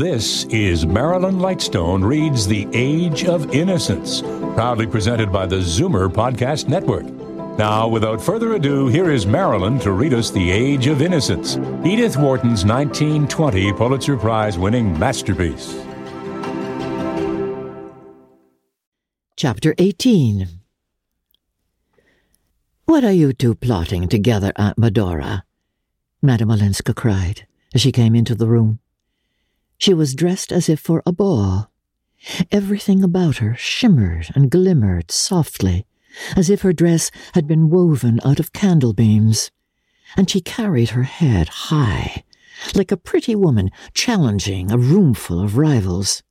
This is Marilyn Lightstone Reads The Age of Innocence, proudly presented by the Zoomer Podcast Network. Now, without further ado, here is Marilyn to read us The Age of Innocence, Edith Wharton's 1920 Pulitzer Prize winning masterpiece. Chapter 18 What are you two plotting together, Aunt Medora? Madame Olenska cried as she came into the room. She was dressed as if for a ball. Everything about her shimmered and glimmered softly, as if her dress had been woven out of candle beams, and she carried her head high, like a pretty woman challenging a roomful of rivals.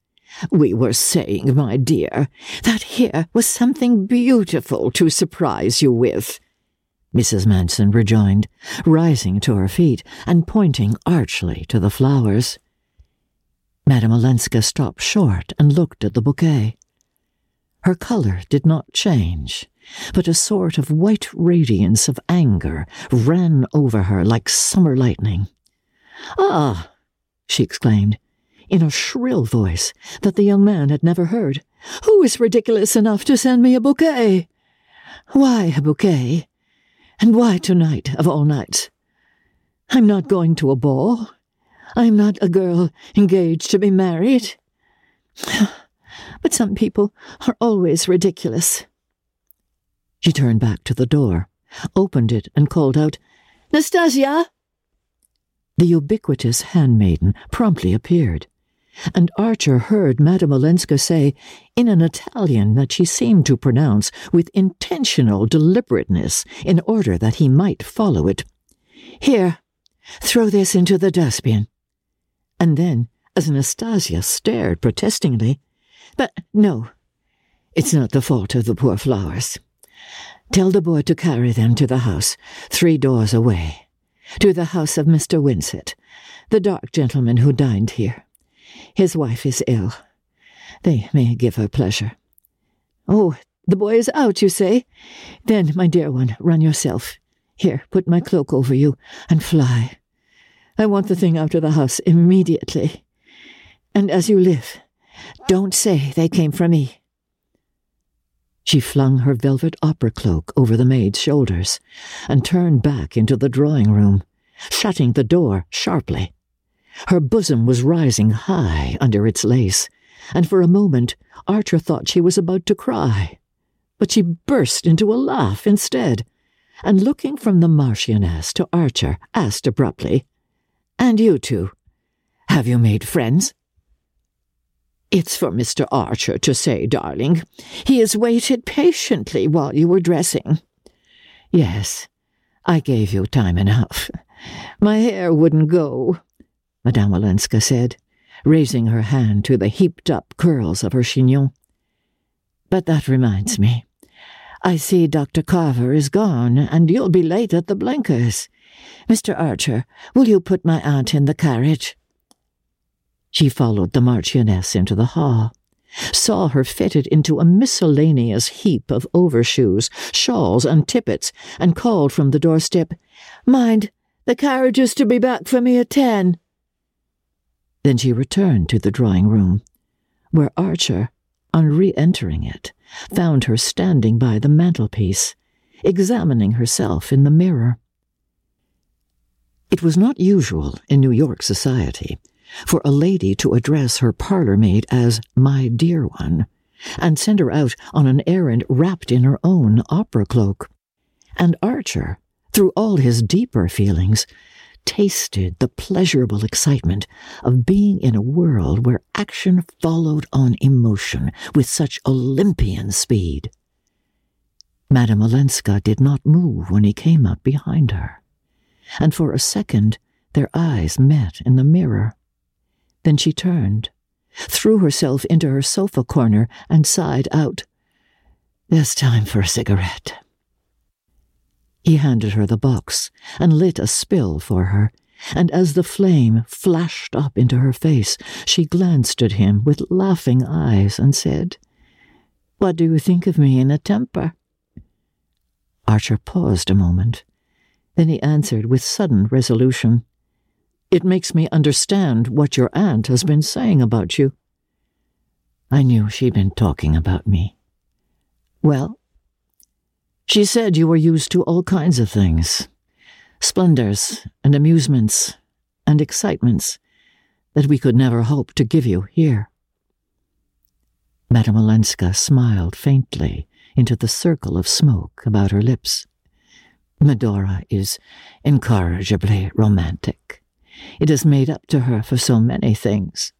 We were saying, my dear, that here was something beautiful to surprise you with. Mrs. Manson rejoined, rising to her feet and pointing archly to the flowers. Madame Olenska stopped short and looked at the bouquet. Her color did not change, but a sort of white radiance of anger ran over her like summer lightning. Ah! she exclaimed, in a shrill voice that the young man had never heard. Who is ridiculous enough to send me a bouquet? Why a bouquet? And why tonight, of all nights? I'm not going to a ball. I'm not a girl engaged to be married. But some people are always ridiculous. She turned back to the door, opened it, and called out, Nastasia! The ubiquitous handmaiden promptly appeared, and Archer heard Madame Olenska say, in an Italian that she seemed to pronounce with intentional deliberateness in order that he might follow it, Here, throw this into the dustbin. And then, as Nastasia stared protestingly, But no, it's not the fault of the poor flowers. Tell the boy to carry them to the house, three doors away, to the house of Mr. Winsett, the dark gentleman who dined here. His wife is ill. They may give her pleasure. Oh, the boy is out, you say? Then, my dear one, run yourself. Here, put my cloak over you, and fly. I want the thing out of the house immediately. And as you live, don't say they came from me. She flung her velvet opera cloak over the maid's shoulders and turned back into the drawing room, shutting the door sharply. Her bosom was rising high under its lace, and for a moment Archer thought she was about to cry. But she burst into a laugh instead, and looking from the Marchioness to Archer, asked abruptly, And you two, have you made friends? It's for Mr. Archer to say, darling. He has waited patiently while you were dressing. Yes, I gave you time enough. My hair wouldn't go, Madame Olenska said, raising her hand to the heaped up curls of her chignon. But that reminds me. I see Dr. Carver is gone, and you'll be late at the Blenkers. Mr. Archer, will you put my aunt in the carriage? She followed the Marchioness into the hall, saw her fitted into a miscellaneous heap of overshoes, shawls, and tippets, and called from the doorstep, Mind, the carriage is to be back for me at ten. Then she returned to the drawing room, where Archer, on re entering it, found her standing by the mantelpiece, examining herself in the mirror. It was not usual in New York society for a lady to address her parlour maid as my dear one, and send her out on an errand wrapped in her own opera cloak. And Archer, through all his deeper feelings, tasted the pleasurable excitement of being in a world where action followed on emotion with such Olympian speed. Madame Olenska did not move when he came up behind her, and for a second their eyes met in the mirror. Then she turned, threw herself into her sofa corner, and sighed out, There's time for a cigarette. He handed her the box and lit a spill for her, and as the flame flashed up into her face, she glanced at him with laughing eyes and said, What do you think of me in a temper? Archer paused a moment. Then he answered with sudden resolution, It makes me understand what your aunt has been saying about you. I knew she'd been talking about me. Well, she said you were used to all kinds of things splendors and amusements and excitements that we could never hope to give you here. Madame Olenska smiled faintly into the circle of smoke about her lips. Medora is incorrigibly romantic. It has made up to her for so many things.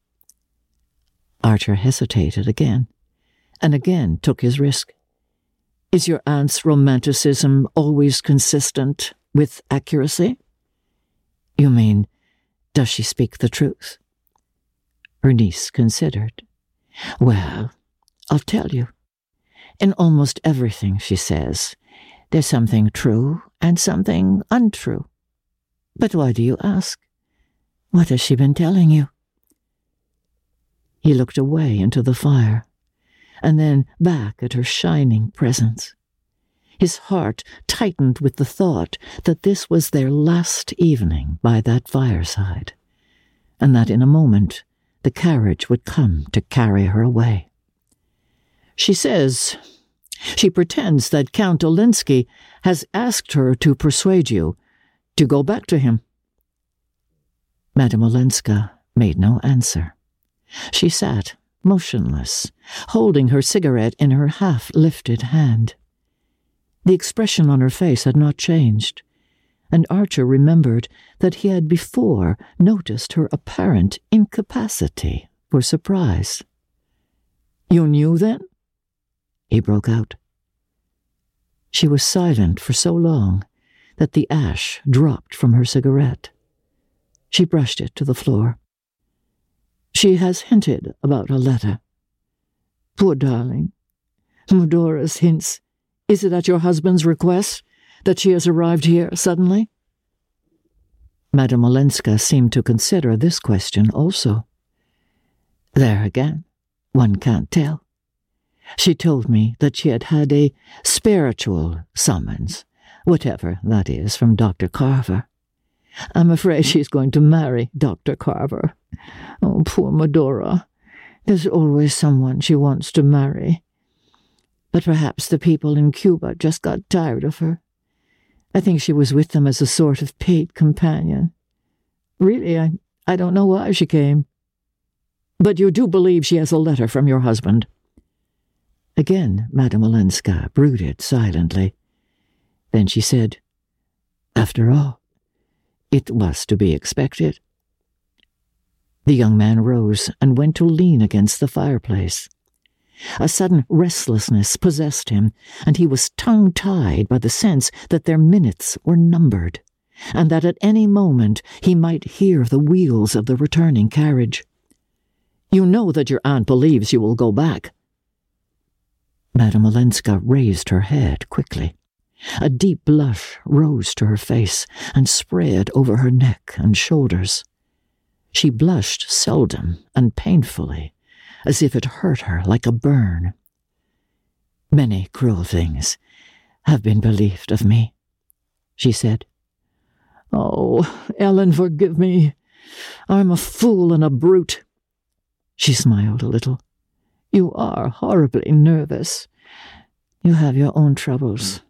Archer hesitated again, and again took his risk. Is your aunt's romanticism always consistent with accuracy? You mean, does she speak the truth? Her niece considered. Well, I'll tell you. In almost everything she says, there's something true and something untrue. But why do you ask? What has she been telling you? He looked away into the fire, and then back at her shining presence. His heart tightened with the thought that this was their last evening by that fireside, and that in a moment the carriage would come to carry her away. She says, she pretends that Count Olenski has asked her to persuade you to go back to him. Madame Olenska made no answer. She sat, motionless, holding her cigarette in her half lifted hand. The expression on her face had not changed, and Archer remembered that he had before noticed her apparent incapacity for surprise. You knew then? He broke out. She was silent for so long that the ash dropped from her cigarette. She brushed it to the floor. She has hinted about a letter. Poor darling. Medora's hints. Is it at your husband's request that she has arrived here suddenly? Madame Olenska seemed to consider this question also. There again, one can't tell. She told me that she had had a spiritual summons, whatever that is, from Dr. Carver. I'm afraid she's going to marry Dr. Carver. Oh, poor Medora. There's always someone she wants to marry. But perhaps the people in Cuba just got tired of her. I think she was with them as a sort of paid companion. Really, I, I don't know why she came. But you do believe she has a letter from your husband? Again, Madame Olenska brooded silently. Then she said, After all, it was to be expected. The young man rose and went to lean against the fireplace. A sudden restlessness possessed him, and he was tongue tied by the sense that their minutes were numbered, and that at any moment he might hear the wheels of the returning carriage. You know that your aunt believes you will go back, Madame Olenska raised her head quickly. A deep blush rose to her face and spread over her neck and shoulders. She blushed seldom and painfully, as if it hurt her like a burn. Many cruel things have been believed of me, she said. Oh, Ellen, forgive me. I'm a fool and a brute. She smiled a little. You are horribly nervous. You have your own troubles. Hmm.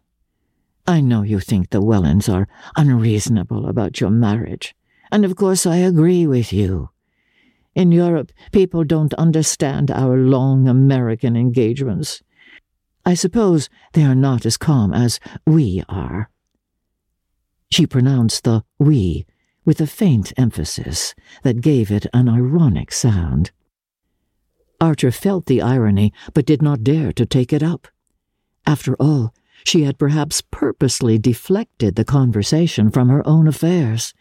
I know you think the Wellands are unreasonable about your marriage, and of course I agree with you. In Europe, people don't understand our long American engagements. I suppose they are not as calm as we are. She pronounced the we with a faint emphasis that gave it an ironic sound. Archer felt the irony, but did not dare to take it up. After all, she had perhaps purposely deflected the conversation from her own affairs,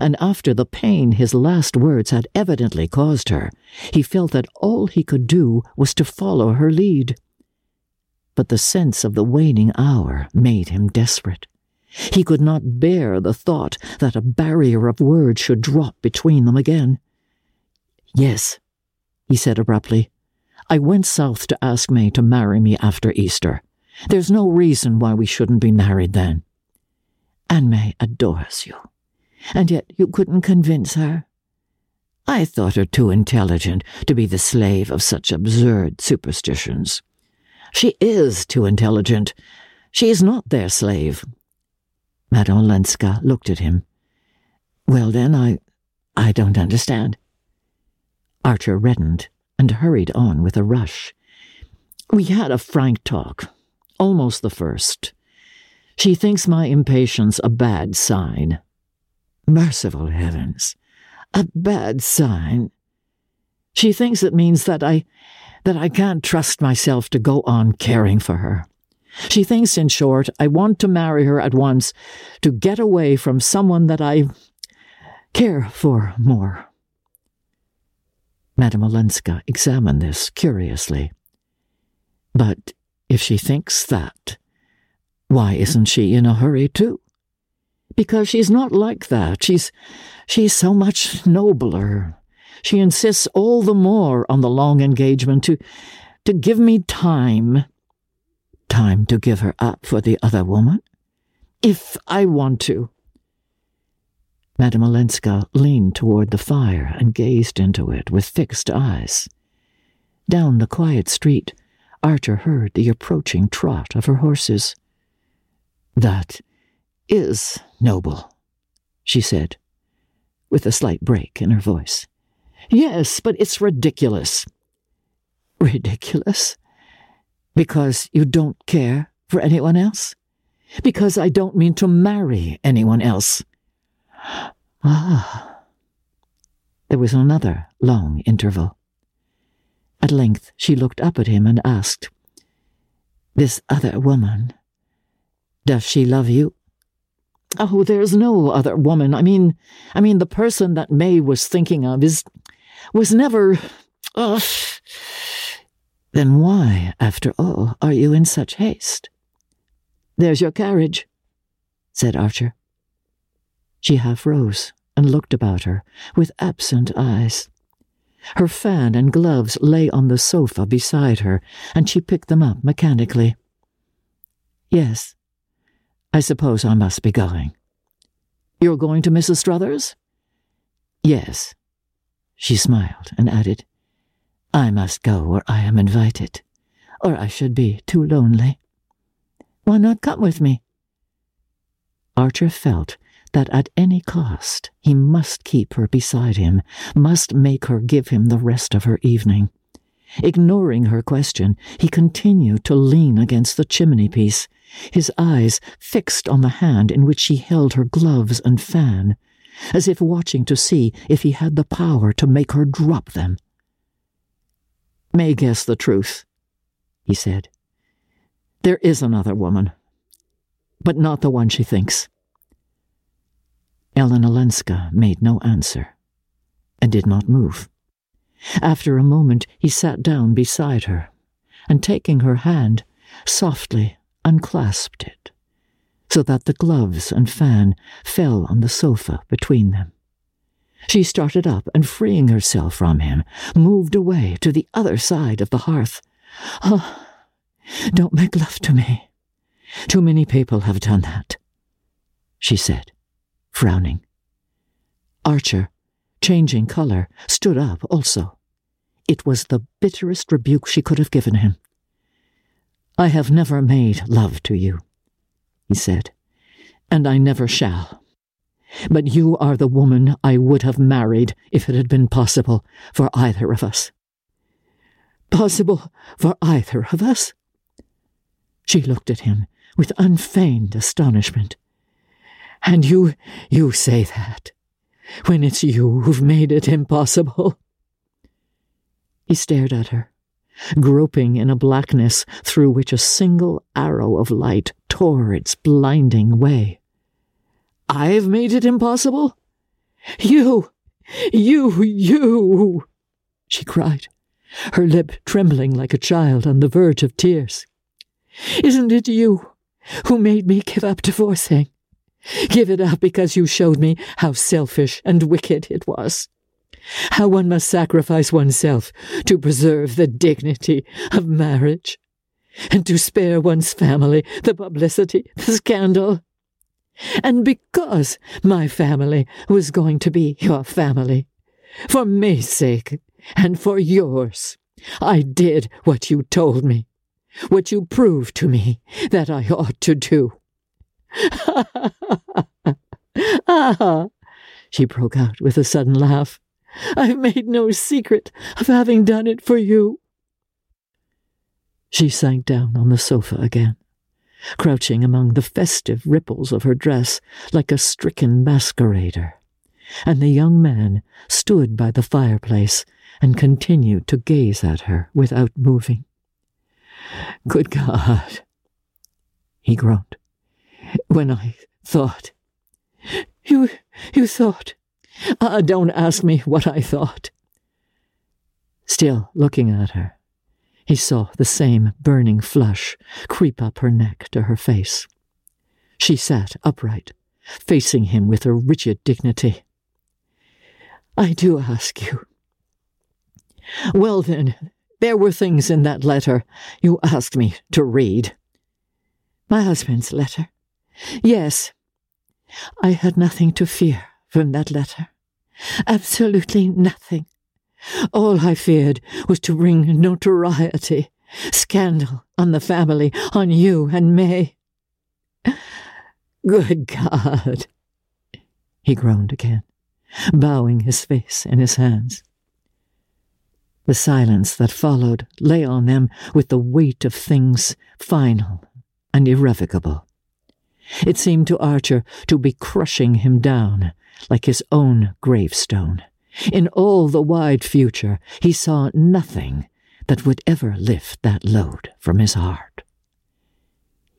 and after the pain his last words had evidently caused her, he felt that all he could do was to follow her lead. But the sense of the waning hour made him desperate. He could not bear the thought that a barrier of words should drop between them again. Yes, he said abruptly. I went south to ask May to marry me after Easter. There's no reason why we shouldn't be married then. Anne May adores you. And yet you couldn't convince her? I thought her too intelligent to be the slave of such absurd superstitions. She is too intelligent. She is not their slave. Madame Olenska looked at him. Well, then, I. I don't understand. Archer reddened and hurried on with a rush. We had a frank talk, almost the first. She thinks my impatience a bad sign. Merciful heavens, a bad sign. She thinks it means that I that I can't trust myself to go on caring for her. She thinks, in short, I want to marry her at once to get away from someone that I care for more. Madame Olenska examined this curiously. But if she thinks that, why isn't she in a hurry too? Because she's not like that. She's she's so much nobler. She insists all the more on the long engagement to to give me time. Time to give her up for the other woman? If I want to. Madame Olenska leaned toward the fire and gazed into it with fixed eyes. Down the quiet street, Archer heard the approaching trot of her horses. That is noble, she said, with a slight break in her voice. Yes, but it's ridiculous. Ridiculous? Because you don't care for anyone else? Because I don't mean to marry anyone else. Ah. There was another long interval. At length she looked up at him and asked, This other woman, does she love you? Oh, there's no other woman. I mean, I mean, the person that May was thinking of is, was never, ugh. Then why, after all, are you in such haste? There's your carriage, said Archer. She half rose and looked about her with absent eyes. Her fan and gloves lay on the sofa beside her, and she picked them up mechanically. Yes, I suppose I must be going. You're going to Mrs. Struthers? Yes. She smiled and added, I must go where I am invited, or I should be too lonely. Why not come with me? Archer felt that at any cost he must keep her beside him, must make her give him the rest of her evening. Ignoring her question, he continued to lean against the chimney piece, his eyes fixed on the hand in which she held her gloves and fan, as if watching to see if he had the power to make her drop them. May guess the truth, he said. There is another woman, but not the one she thinks. Ellen Olenska made no answer and did not move. After a moment, he sat down beside her and, taking her hand, softly unclasped it so that the gloves and fan fell on the sofa between them. She started up and, freeing herself from him, moved away to the other side of the hearth. Oh, don't make love to me. Too many people have done that, she said frowning. Archer, changing color, stood up also. It was the bitterest rebuke she could have given him. I have never made love to you, he said, and I never shall. But you are the woman I would have married if it had been possible for either of us. Possible for either of us? She looked at him with unfeigned astonishment. And you, you say that, when it's you who've made it impossible. He stared at her, groping in a blackness through which a single arrow of light tore its blinding way. I've made it impossible? You, you, you, she cried, her lip trembling like a child on the verge of tears. Isn't it you who made me give up divorcing? Give it up because you showed me how selfish and wicked it was. How one must sacrifice oneself to preserve the dignity of marriage, and to spare one's family the publicity, the scandal. And because my family was going to be your family, for May's sake and for yours, I did what you told me, what you proved to me that I ought to do. Ah, she broke out with a sudden laugh. I've made no secret of having done it for you. She sank down on the sofa again, crouching among the festive ripples of her dress like a stricken masquerader, and the young man stood by the fireplace and continued to gaze at her without moving. Good God, he groaned, when I thought. You, you thought. Uh, don't ask me what I thought. Still looking at her, he saw the same burning flush creep up her neck to her face. She sat upright, facing him with a rigid dignity. I do ask you. Well, then, there were things in that letter you asked me to read. My husband's letter. Yes. I had nothing to fear from that letter. Absolutely nothing. All I feared was to bring notoriety, scandal on the family, on you and May. Good God! He groaned again, bowing his face in his hands. The silence that followed lay on them with the weight of things final and irrevocable. It seemed to Archer to be crushing him down like his own gravestone. In all the wide future, he saw nothing that would ever lift that load from his heart.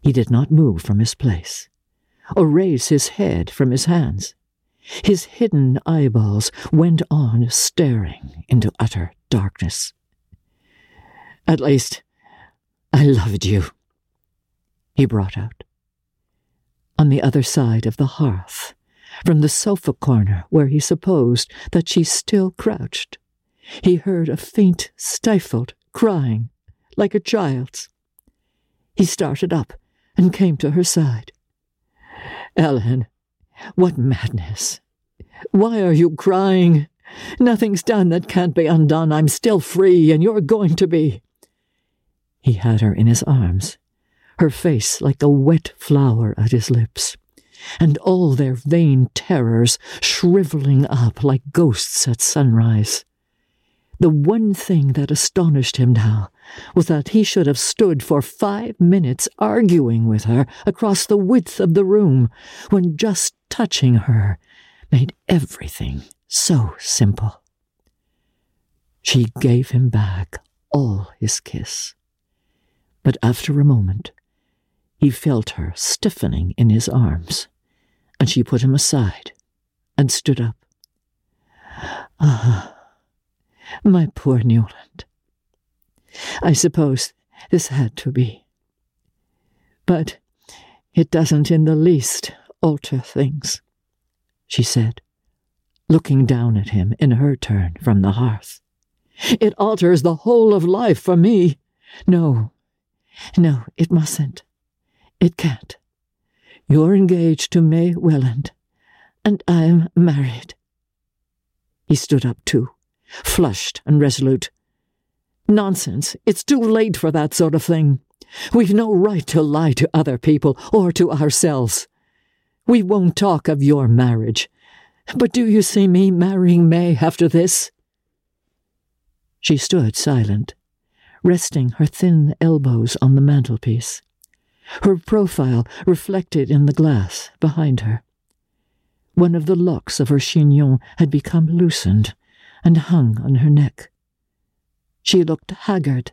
He did not move from his place, or raise his head from his hands. His hidden eyeballs went on staring into utter darkness. At least, I loved you, he brought out. On the other side of the hearth, from the sofa corner where he supposed that she still crouched. He heard a faint, stifled crying, like a child's. He started up and came to her side. Ellen, what madness! Why are you crying? Nothing's done that can't be undone. I'm still free, and you're going to be. He had her in his arms, her face like a wet flower at his lips and all their vain terrors shriveling up like ghosts at sunrise. The one thing that astonished him now was that he should have stood for five minutes arguing with her across the width of the room, when just touching her made everything so simple. She gave him back all his kiss. But after a moment, he felt her stiffening in his arms and she put him aside and stood up. Ah, my poor Newland. I suppose this had to be. But it doesn't in the least alter things, she said, looking down at him in her turn from the hearth. It alters the whole of life for me. No, no, it mustn't. It can't. You're engaged to May Welland, and I'm married. He stood up too, flushed and resolute. Nonsense. It's too late for that sort of thing. We've no right to lie to other people or to ourselves. We won't talk of your marriage. But do you see me marrying May after this? She stood silent, resting her thin elbows on the mantelpiece her profile reflected in the glass behind her. One of the locks of her chignon had become loosened and hung on her neck. She looked haggard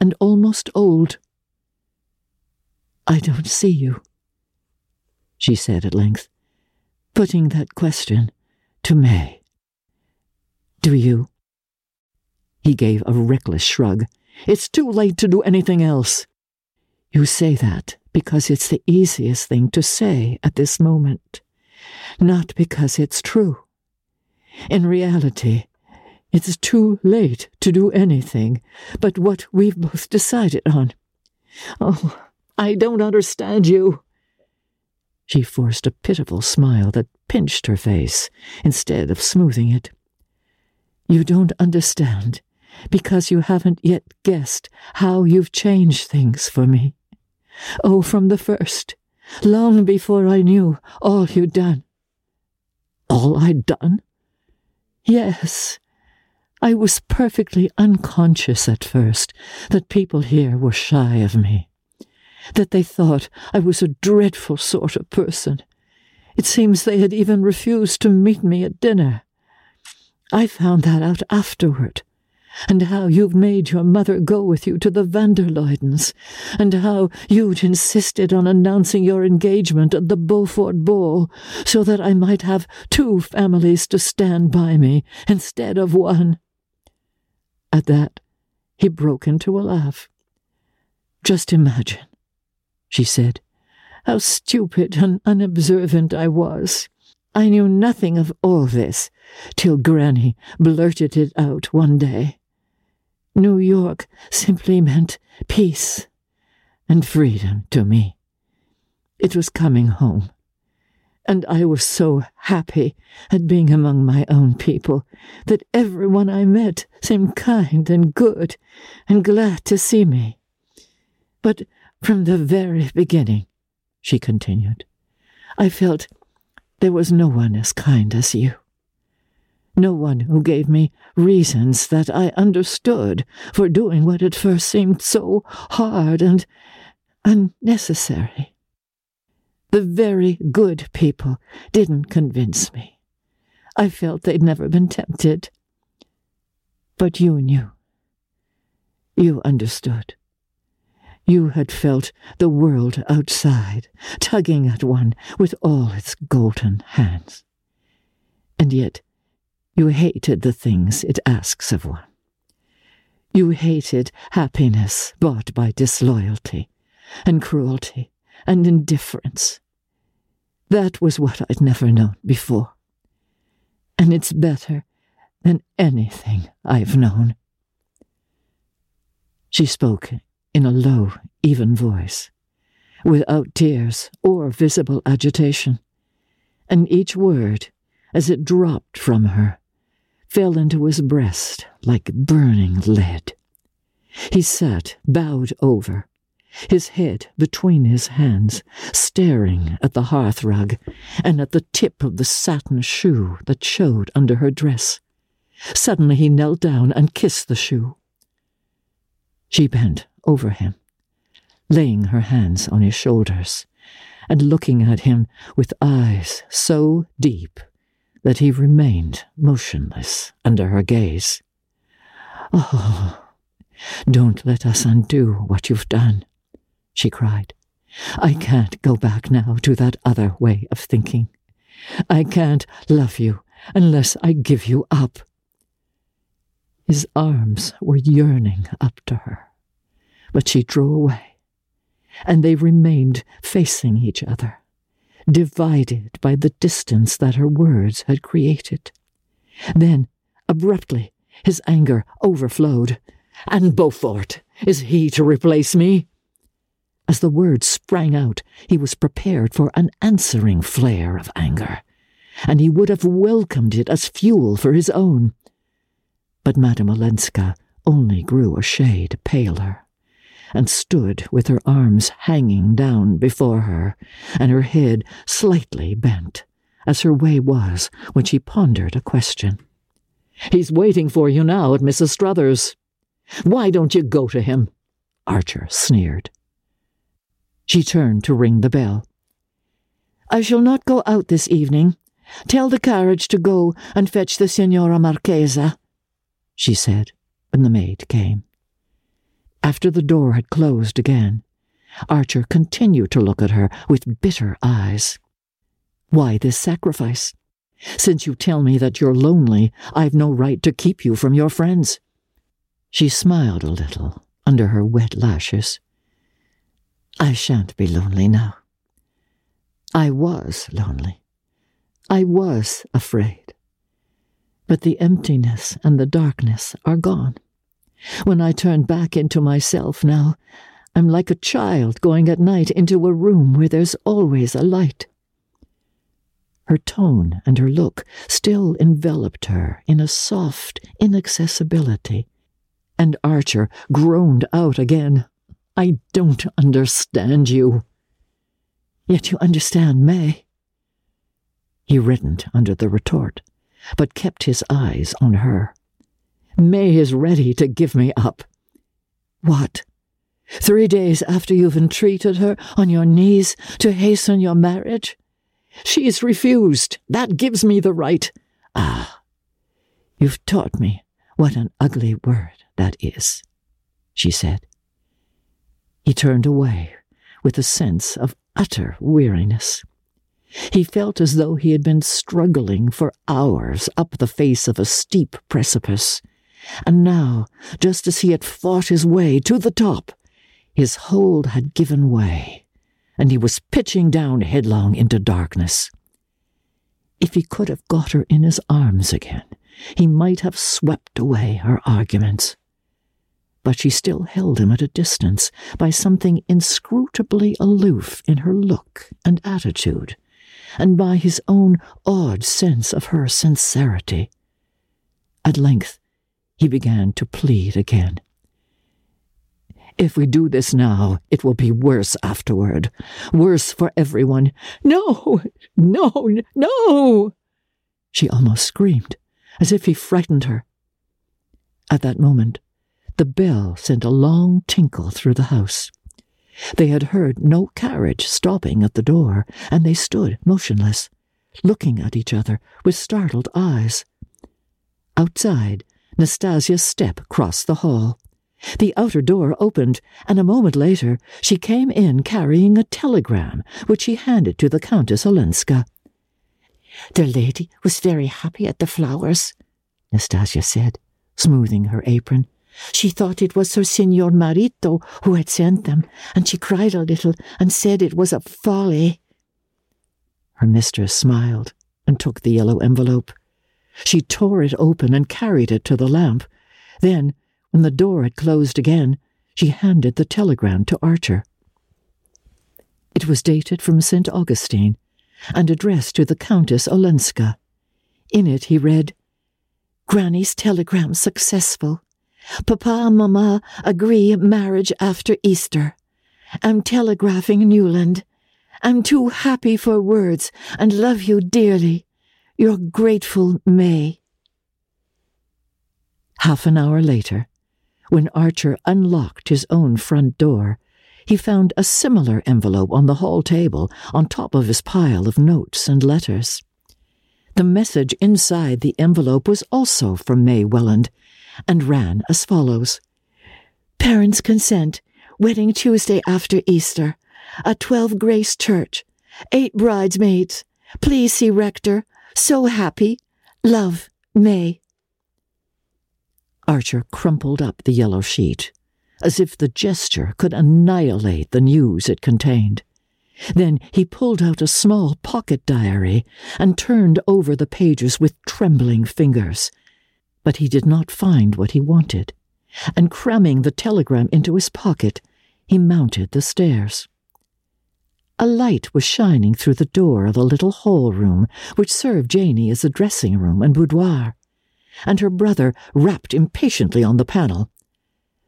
and almost old. I don't see you, she said at length, putting that question to May. Do you? He gave a reckless shrug. It's too late to do anything else. You say that because it's the easiest thing to say at this moment, not because it's true. In reality, it's too late to do anything but what we've both decided on. Oh, I don't understand you. She forced a pitiful smile that pinched her face instead of smoothing it. You don't understand because you haven't yet guessed how you've changed things for me. Oh, from the first, long before I knew all you'd done. All I'd done? Yes. I was perfectly unconscious at first that people here were shy of me that they thought I was a dreadful sort of person. It seems they had even refused to meet me at dinner. I found that out afterward, and how you've made your mother go with you to the van der Luydens, and how you'd insisted on announcing your engagement at the Beaufort ball, so that I might have two families to stand by me instead of one. At that, he broke into a laugh. Just imagine she said. How stupid and unobservant I was. I knew nothing of all this till Granny blurted it out one day. New York simply meant peace and freedom to me. It was coming home, and I was so happy at being among my own people that everyone I met seemed kind and good and glad to see me. But from the very beginning, she continued, I felt there was no one as kind as you. No one who gave me reasons that I understood for doing what at first seemed so hard and unnecessary. The very good people didn't convince me. I felt they'd never been tempted. But you knew. You understood. You had felt the world outside, tugging at one with all its golden hands. And yet, you hated the things it asks of one. You hated happiness bought by disloyalty, and cruelty, and indifference. That was what I'd never known before. And it's better than anything I've known. She spoke in a low, even voice, without tears or visible agitation, and each word, as it dropped from her, fell into his breast like burning lead. He sat bowed over, his head between his hands, staring at the hearth rug and at the tip of the satin shoe that showed under her dress. Suddenly he knelt down and kissed the shoe. She bent over him, laying her hands on his shoulders, and looking at him with eyes so deep that he remained motionless under her gaze. Oh, don't let us undo what you've done, she cried. I can't go back now to that other way of thinking. I can't love you unless I give you up. His arms were yearning up to her but she drew away, and they remained facing each other, divided by the distance that her words had created. Then, abruptly, his anger overflowed. And Beaufort, is he to replace me? As the words sprang out, he was prepared for an answering flare of anger, and he would have welcomed it as fuel for his own. But Madame Olenska only grew a shade paler and stood with her arms hanging down before her, and her head slightly bent, as her way was when she pondered a question. He's waiting for you now at Mrs. Struthers. Why don't you go to him? Archer sneered. She turned to ring the bell. I shall not go out this evening. Tell the carriage to go and fetch the Signora Marchesa, she said when the maid came. After the door had closed again, Archer continued to look at her with bitter eyes. Why this sacrifice? Since you tell me that you're lonely, I've no right to keep you from your friends. She smiled a little under her wet lashes. I shan't be lonely now. I was lonely. I was afraid. But the emptiness and the darkness are gone. When I turn back into myself now, I'm like a child going at night into a room where there's always a light. Her tone and her look still enveloped her in a soft inaccessibility. And Archer groaned out again, I don't understand you. Yet you understand May. He reddened under the retort, but kept his eyes on her. May is ready to give me up. What? Three days after you've entreated her on your knees to hasten your marriage? She's refused. That gives me the right. Ah, you've taught me what an ugly word that is, she said. He turned away with a sense of utter weariness. He felt as though he had been struggling for hours up the face of a steep precipice, and now, just as he had fought his way to the top, his hold had given way, and he was pitching down headlong into darkness. If he could have got her in his arms again, he might have swept away her arguments. But she still held him at a distance by something inscrutably aloof in her look and attitude, and by his own odd sense of her sincerity. At length, he began to plead again. If we do this now, it will be worse afterward. Worse for everyone. No, no, no! She almost screamed, as if he frightened her. At that moment, the bell sent a long tinkle through the house. They had heard no carriage stopping at the door, and they stood motionless, looking at each other with startled eyes. Outside, Nastasia's step crossed the hall. The outer door opened, and a moment later she came in carrying a telegram, which she handed to the Countess Olenska. The lady was very happy at the flowers, Nastasia said, smoothing her apron. She thought it was her Signor Marito who had sent them, and she cried a little and said it was a folly. Her mistress smiled and took the yellow envelope. She tore it open and carried it to the lamp. Then, when the door had closed again, she handed the telegram to Archer. It was dated from St. Augustine and addressed to the Countess Olenska. In it he read, Granny's telegram successful. Papa and Mamma agree marriage after Easter. Am telegraphing Newland. Am too happy for words and love you dearly. Your grateful May. Half an hour later, when Archer unlocked his own front door, he found a similar envelope on the hall table on top of his pile of notes and letters. The message inside the envelope was also from May Welland and ran as follows Parents' consent, wedding Tuesday after Easter, at 12 Grace Church, eight bridesmaids. Please see rector. So happy. Love, May. Archer crumpled up the yellow sheet, as if the gesture could annihilate the news it contained. Then he pulled out a small pocket diary and turned over the pages with trembling fingers. But he did not find what he wanted, and cramming the telegram into his pocket, he mounted the stairs. A light was shining through the door of a little hall room which served Janey as a dressing room and boudoir and her brother rapped impatiently on the panel.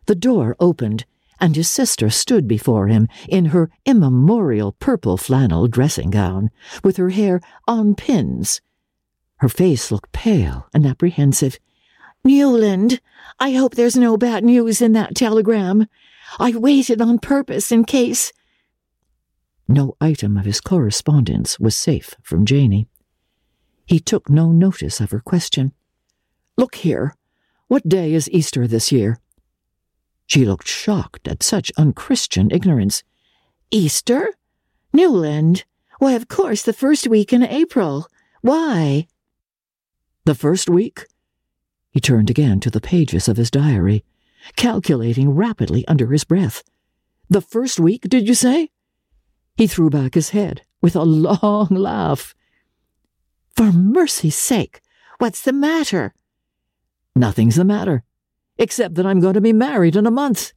The door opened, and his sister stood before him in her immemorial purple flannel dressing gown, with her hair on pins. Her face looked pale and apprehensive. Newland, I hope there's no bad news in that telegram. I waited on purpose in case. No item of his correspondence was safe from Janey. He took no notice of her question. Look here. What day is Easter this year? She looked shocked at such unchristian ignorance. Easter? Newland? Why, of course, the first week in April. Why? The first week? He turned again to the pages of his diary, calculating rapidly under his breath. The first week, did you say? He threw back his head with a long laugh. For mercy's sake, what's the matter? Nothing's the matter, except that I'm going to be married in a month.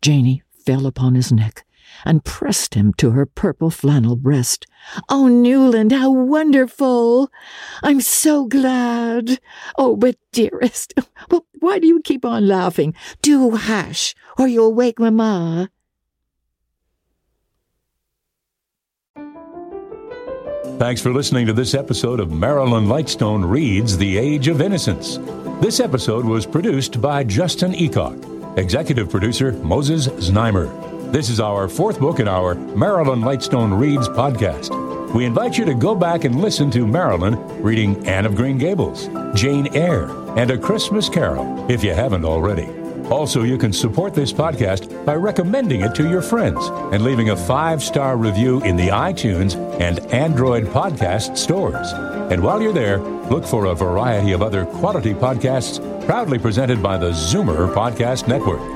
Janey fell upon his neck and pressed him to her purple flannel breast. Oh, Newland, how wonderful! I'm so glad. Oh, but dearest, well, why do you keep on laughing? Do hush, or you'll wake Mamma. Thanks for listening to this episode of Marilyn Lightstone Reads The Age of Innocence. This episode was produced by Justin Eacock, executive producer Moses Znaimer. This is our fourth book in our Marilyn Lightstone Reads podcast. We invite you to go back and listen to Marilyn reading Anne of Green Gables, Jane Eyre, and A Christmas Carol if you haven't already. Also, you can support this podcast by recommending it to your friends and leaving a five star review in the iTunes and Android podcast stores. And while you're there, look for a variety of other quality podcasts proudly presented by the Zoomer Podcast Network.